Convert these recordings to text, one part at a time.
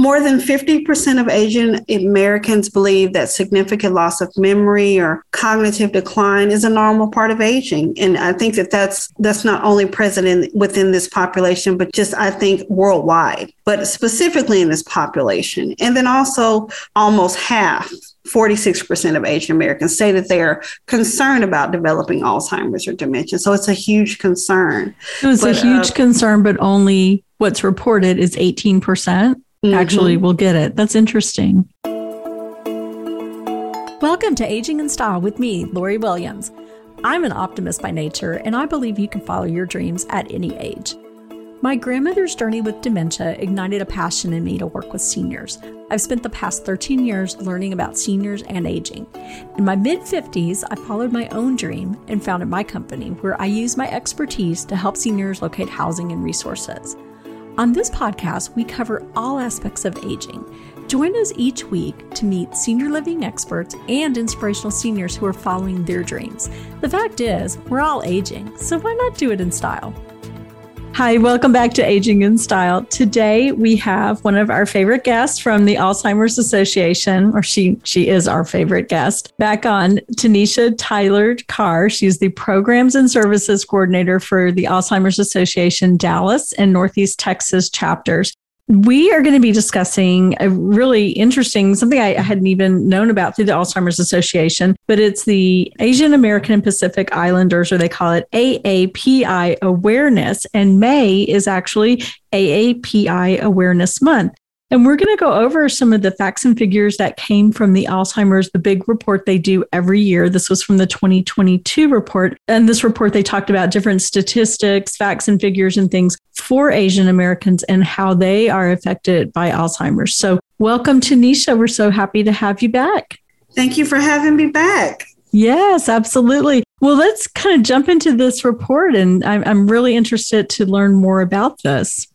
More than 50% of Asian Americans believe that significant loss of memory or cognitive decline is a normal part of aging. And I think that that's, that's not only present in, within this population, but just I think worldwide, but specifically in this population. And then also almost half 46% of Asian Americans say that they are concerned about developing Alzheimer's or dementia. So it's a huge concern. it's but, a huge uh, concern, but only what's reported is 18% mm-hmm. actually will get it. That's interesting. Welcome to Aging in Style with me, Lori Williams. I'm an optimist by nature, and I believe you can follow your dreams at any age. My grandmother's journey with dementia ignited a passion in me to work with seniors. I've spent the past 13 years learning about seniors and aging. In my mid 50s, I followed my own dream and founded my company where I use my expertise to help seniors locate housing and resources. On this podcast, we cover all aspects of aging. Join us each week to meet senior living experts and inspirational seniors who are following their dreams. The fact is, we're all aging, so why not do it in style? Hi, welcome back to Aging in Style. Today we have one of our favorite guests from the Alzheimer's Association, or she she is our favorite guest. Back on Tanisha Tyler Carr. She's the Programs and Services Coordinator for the Alzheimer's Association Dallas and Northeast Texas chapters we are going to be discussing a really interesting something I hadn't even known about through the Alzheimer's Association, but it's the Asian American and Pacific Islanders, or they call it AAPI awareness. And May is actually AAPI Awareness Month. And we're going to go over some of the facts and figures that came from the Alzheimer's, the big report they do every year. This was from the 2022 report. And this report, they talked about different statistics, facts and figures, and things for Asian Americans and how they are affected by Alzheimer's. So, welcome Tanisha. We're so happy to have you back. Thank you for having me back. Yes, absolutely. Well, let's kind of jump into this report, and I'm, I'm really interested to learn more about this.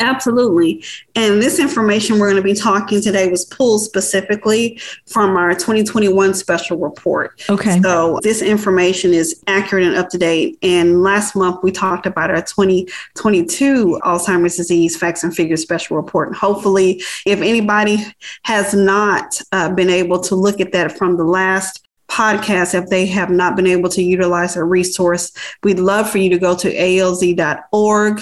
Absolutely. And this information we're going to be talking today was pulled specifically from our 2021 special report. Okay. So this information is accurate and up to date. And last month we talked about our 2022 Alzheimer's disease facts and figures special report. And hopefully, if anybody has not uh, been able to look at that from the last podcast if they have not been able to utilize a resource we'd love for you to go to alz.org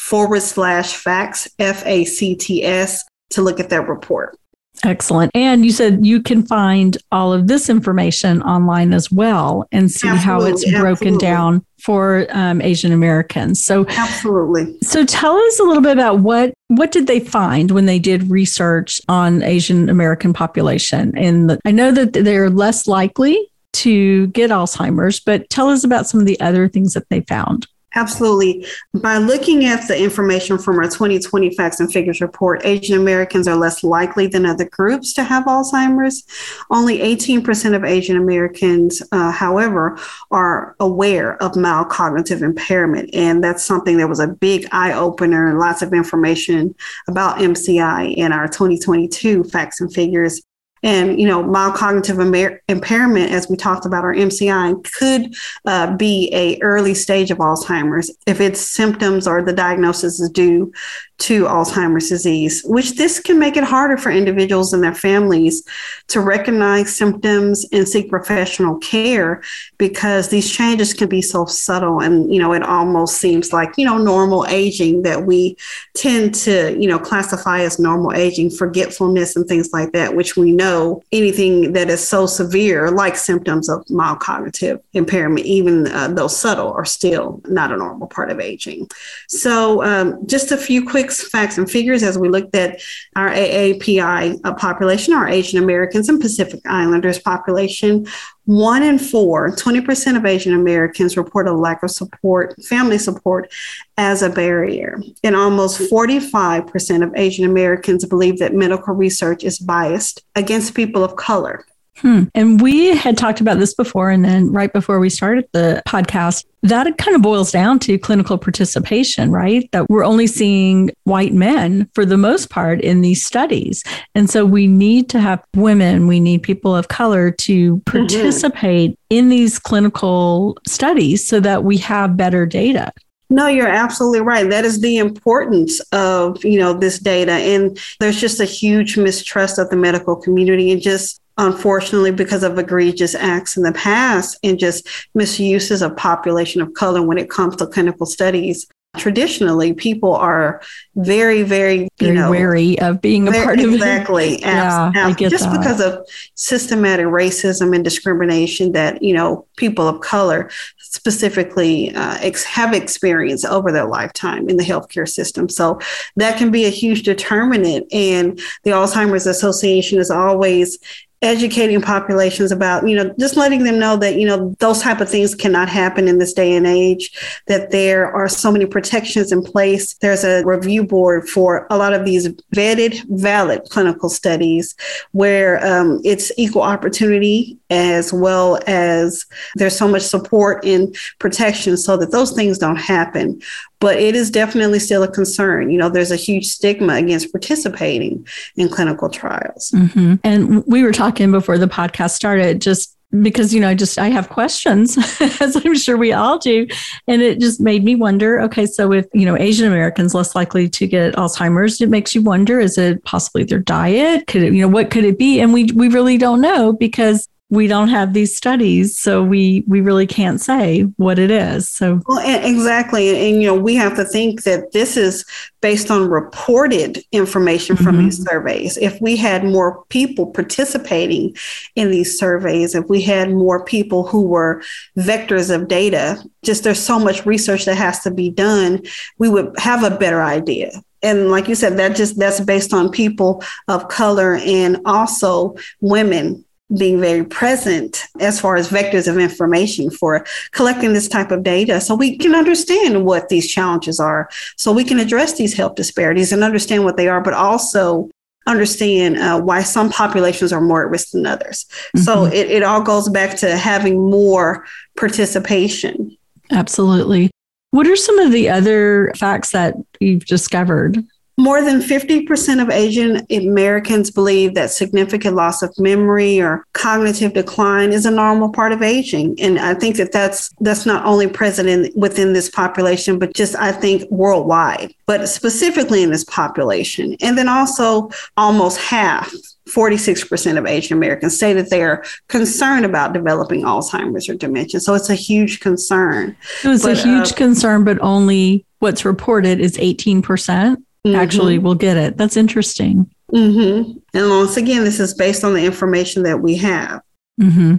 forward slash facts, F A C T S, to look at that report. Excellent. And you said you can find all of this information online as well and see absolutely, how it's broken absolutely. down for um, Asian Americans. So absolutely. So tell us a little bit about what what did they find when they did research on Asian American population? And I know that they're less likely to get Alzheimer's, but tell us about some of the other things that they found. Absolutely. By looking at the information from our 2020 Facts and Figures report, Asian Americans are less likely than other groups to have Alzheimer's. Only 18% of Asian Americans, uh, however, are aware of mild cognitive impairment. And that's something that was a big eye opener and lots of information about MCI in our 2022 Facts and Figures and, you know, mild cognitive impairment, as we talked about, our MCI, could uh, be a early stage of Alzheimer's if its symptoms or the diagnosis is due to Alzheimer's disease, which this can make it harder for individuals and their families to recognize symptoms and seek professional care because these changes can be so subtle and, you know, it almost seems like, you know, normal aging that we tend to, you know, classify as normal aging, forgetfulness and things like that, which we know anything that is so severe, like symptoms of mild cognitive impairment, even uh, though subtle, are still not a normal part of aging. So, um, just a few quick facts and figures as we looked at our AAPI uh, population, our Asian Americans and Pacific Islanders population. One in four, 20% of Asian Americans report a lack of support, family support, as a barrier. And almost 45% of Asian Americans believe that medical research is biased against people of color. Hmm. And we had talked about this before. And then right before we started the podcast, that kind of boils down to clinical participation, right? That we're only seeing white men for the most part in these studies. And so we need to have women, we need people of color to mm-hmm. participate mm-hmm. in these clinical studies so that we have better data. No, you're absolutely right. That is the importance of, you know, this data. And there's just a huge mistrust of the medical community and just unfortunately because of egregious acts in the past and just misuses of population of color when it comes to clinical studies traditionally people are very very you very know wary of being a very, part of exactly. It yeah, I get just that. because of systematic racism and discrimination that you know people of color specifically uh, ex- have experienced over their lifetime in the healthcare system. So that can be a huge determinant and the alzheimer's association is always educating populations about you know just letting them know that you know those type of things cannot happen in this day and age that there are so many protections in place. There's a review board for a lot of these vetted valid clinical studies where um, it's equal opportunity as well as there's so much support and protection so that those things don't happen but it is definitely still a concern. You know, there's a huge stigma against participating in clinical trials. Mm-hmm. And we were talking before the podcast started, just because you know just i have questions as i'm sure we all do and it just made me wonder okay so with you know asian americans less likely to get alzheimer's it makes you wonder is it possibly their diet could it you know what could it be and we we really don't know because we don't have these studies so we we really can't say what it is so. Well exactly and, and you know we have to think that this is based on reported information from mm-hmm. these surveys. If we had more people participating in these surveys if we had more people who were vectors of data just there's so much research that has to be done we would have a better idea. And like you said that just that's based on people of color and also women being very present as far as vectors of information for collecting this type of data so we can understand what these challenges are so we can address these health disparities and understand what they are but also understand uh, why some populations are more at risk than others. Mm-hmm. so it, it all goes back to having more participation. Absolutely. What are some of the other facts that you've discovered more than 50% of Asian Americans believe that significant loss of memory or cognitive decline is a normal part of aging. And I think that that's, that's not only present in, within this population, but just I think worldwide, but specifically in this population. And then also almost half 46% of Asian Americans say that they're concerned about developing Alzheimer's or dementia. So it's a huge concern. It's but, a huge uh, concern, but only what's reported is 18% mm-hmm. actually will get it. That's interesting. Mm-hmm. And once again, this is based on the information that we have. Mm-hmm.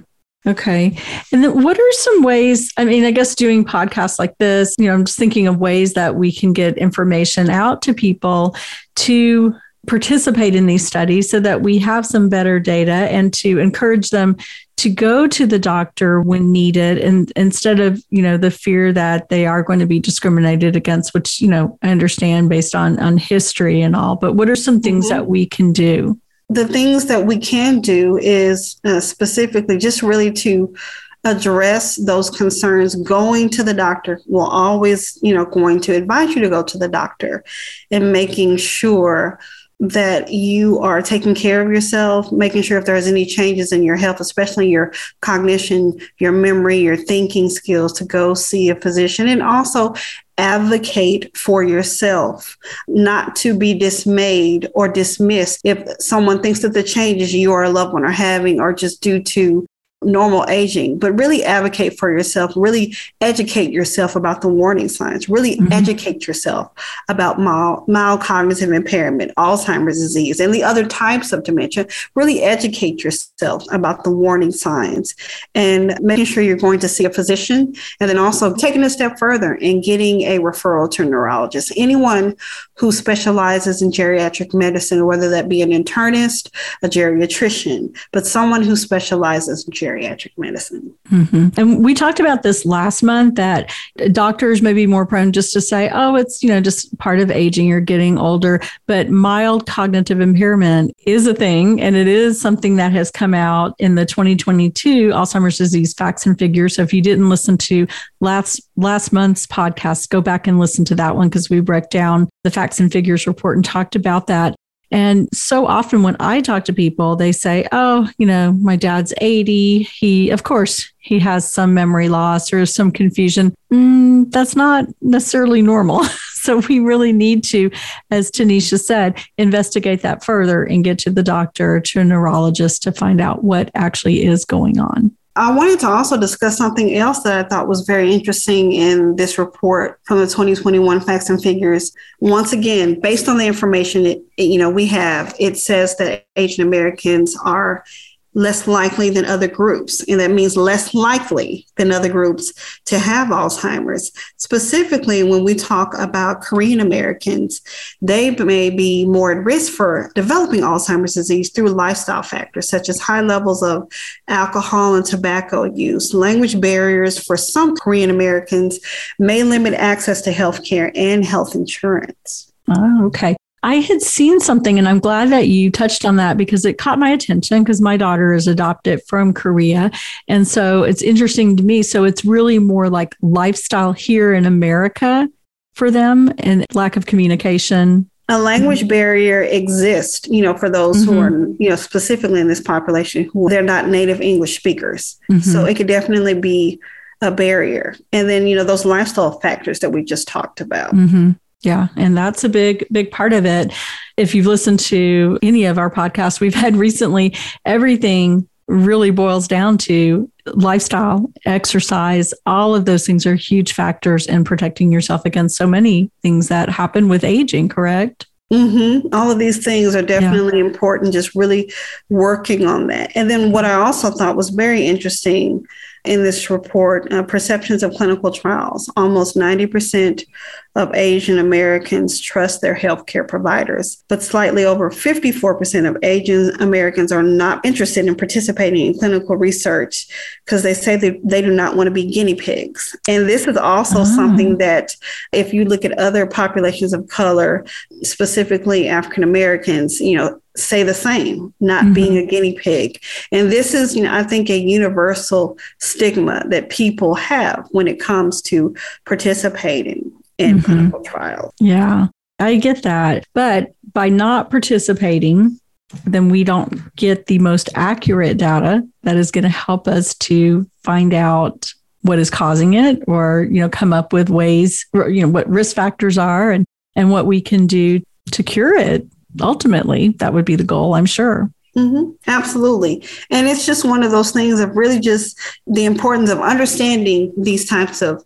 Okay. And then what are some ways? I mean, I guess doing podcasts like this, you know, I'm just thinking of ways that we can get information out to people to participate in these studies so that we have some better data and to encourage them to go to the doctor when needed and instead of you know the fear that they are going to be discriminated against which you know i understand based on on history and all but what are some things mm-hmm. that we can do the things that we can do is uh, specifically just really to address those concerns going to the doctor will always you know going to advise you to go to the doctor and making sure that you are taking care of yourself, making sure if there's any changes in your health, especially your cognition, your memory, your thinking skills, to go see a physician and also advocate for yourself, not to be dismayed or dismissed if someone thinks that the changes you or a loved one are having are just due to normal aging, but really advocate for yourself, really educate yourself about the warning signs, really mm-hmm. educate yourself about mild, mild cognitive impairment, Alzheimer's disease, and the other types of dementia. Really educate yourself about the warning signs and making sure you're going to see a physician, and then also taking a step further and getting a referral to a neurologist. Anyone who specializes in geriatric medicine, whether that be an internist, a geriatrician, but someone who specializes in geriatric geriatric medicine. Mm-hmm. And we talked about this last month that doctors may be more prone just to say, oh, it's, you know, just part of aging, you're getting older. But mild cognitive impairment is a thing. And it is something that has come out in the 2022 Alzheimer's disease facts and figures. So if you didn't listen to last last month's podcast, go back and listen to that one because we broke down the facts and figures report and talked about that. And so often when I talk to people, they say, Oh, you know, my dad's 80. He, of course, he has some memory loss or some confusion. Mm, that's not necessarily normal. so we really need to, as Tanisha said, investigate that further and get to the doctor, to a neurologist to find out what actually is going on. I wanted to also discuss something else that I thought was very interesting in this report from the 2021 facts and figures. Once again, based on the information that you know we have, it says that Asian Americans are less likely than other groups. And that means less likely than other groups to have Alzheimer's. Specifically, when we talk about Korean Americans, they may be more at risk for developing Alzheimer's disease through lifestyle factors such as high levels of alcohol and tobacco use. Language barriers for some Korean Americans may limit access to health care and health insurance. Oh, okay. I had seen something, and I'm glad that you touched on that because it caught my attention because my daughter is adopted from Korea. And so it's interesting to me. So it's really more like lifestyle here in America for them and lack of communication. A language mm-hmm. barrier exists, you know, for those mm-hmm. who are, you know, specifically in this population who they're not native English speakers. Mm-hmm. So it could definitely be a barrier. And then, you know, those lifestyle factors that we just talked about. Yeah. And that's a big, big part of it. If you've listened to any of our podcasts we've had recently, everything really boils down to lifestyle, exercise, all of those things are huge factors in protecting yourself against so many things that happen with aging, correct? Mm-hmm. All of these things are definitely yeah. important, just really working on that. And then what I also thought was very interesting in this report uh, perceptions of clinical trials. Almost 90% of Asian Americans trust their healthcare providers, but slightly over 54% of Asian Americans are not interested in participating in clinical research because they say that they do not want to be guinea pigs. And this is also oh. something that, if you look at other populations of color, specifically African Americans, you know, say the same, not mm-hmm. being a guinea pig. And this is, you know, I think a universal stigma that people have when it comes to participating in mm-hmm. clinical trials. Yeah, I get that. But by not participating, then we don't get the most accurate data that is going to help us to find out what is causing it or you know come up with ways you know what risk factors are and and what we can do to cure it ultimately that would be the goal i'm sure Mm-hmm. Absolutely. And it's just one of those things of really just the importance of understanding these types of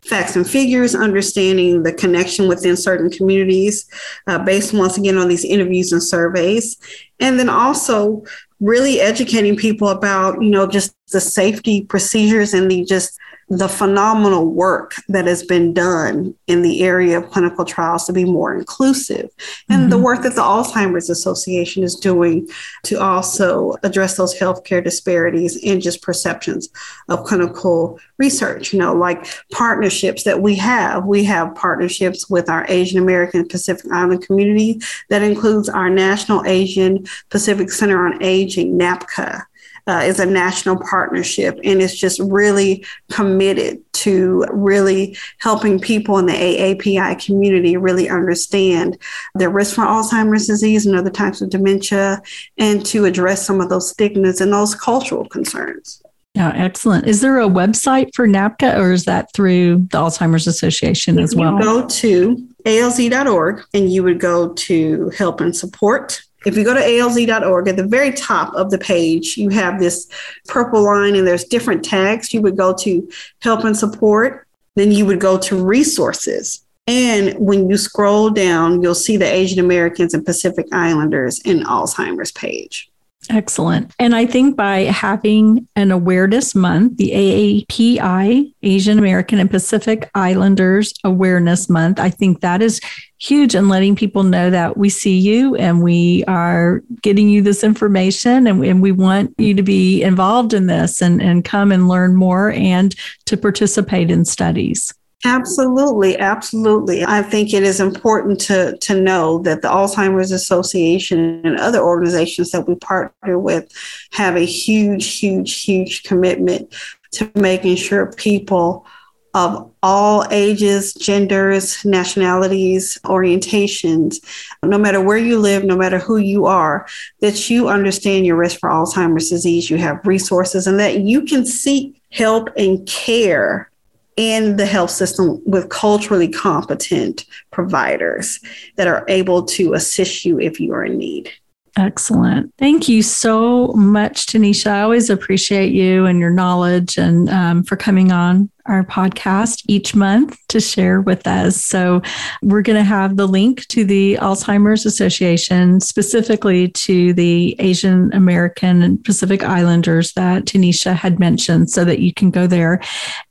facts and figures, understanding the connection within certain communities uh, based once again on these interviews and surveys. And then also really educating people about, you know, just the safety procedures and the just the phenomenal work that has been done in the area of clinical trials to be more inclusive, and mm-hmm. the work that the Alzheimer's Association is doing to also address those healthcare disparities and just perceptions of clinical research. You know, like partnerships that we have. We have partnerships with our Asian American Pacific Island community that includes our National Asian Pacific Center on Aging, NAPCA uh, is a national partnership and it's just really committed to really helping people in the AAPI community really understand the risk for Alzheimer's disease and other types of dementia and to address some of those stigmas and those cultural concerns. Yeah, excellent. Is there a website for NAPCA or is that through the Alzheimer's Association as well? You go to alz.org and you would go to help and support if you go to alz.org, at the very top of the page, you have this purple line and there's different tags. You would go to help and support, then you would go to resources. And when you scroll down, you'll see the Asian Americans and Pacific Islanders in Alzheimer's page. Excellent. And I think by having an awareness month, the AAPI, Asian American and Pacific Islanders Awareness Month, I think that is huge in letting people know that we see you and we are getting you this information and, and we want you to be involved in this and, and come and learn more and to participate in studies. Absolutely, absolutely. I think it is important to to know that the Alzheimer's Association and other organizations that we partner with have a huge, huge, huge commitment to making sure people of all ages, genders, nationalities, orientations, no matter where you live, no matter who you are, that you understand your risk for Alzheimer's disease, you have resources, and that you can seek help and care in the health system with culturally competent providers that are able to assist you if you are in need. Excellent. Thank you so much, Tanisha. I always appreciate you and your knowledge and um, for coming on our podcast each month to share with us. So, we're going to have the link to the Alzheimer's Association, specifically to the Asian American and Pacific Islanders that Tanisha had mentioned, so that you can go there.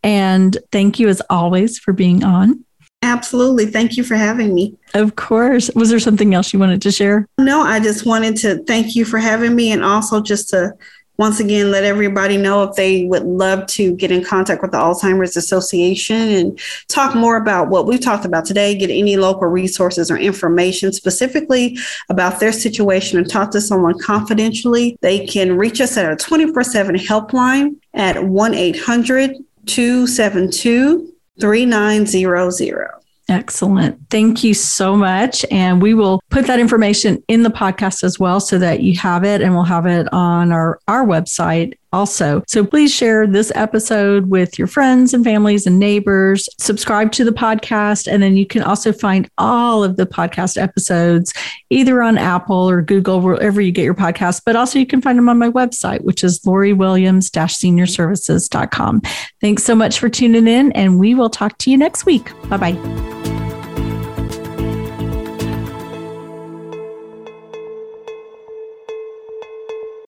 And thank you, as always, for being on. Absolutely. Thank you for having me. Of course. Was there something else you wanted to share? No, I just wanted to thank you for having me and also just to once again let everybody know if they would love to get in contact with the Alzheimer's Association and talk more about what we've talked about today, get any local resources or information specifically about their situation and talk to someone confidentially, they can reach us at our 24 7 helpline at 1 800 272 3900. Excellent. Thank you so much. And we will put that information in the podcast as well so that you have it and we'll have it on our, our website also. So please share this episode with your friends and families and neighbors. Subscribe to the podcast. And then you can also find all of the podcast episodes either on Apple or Google, wherever you get your podcast. But also you can find them on my website, which is lauriewilliams-seniorservices.com. Thanks so much for tuning in and we will talk to you next week. Bye bye.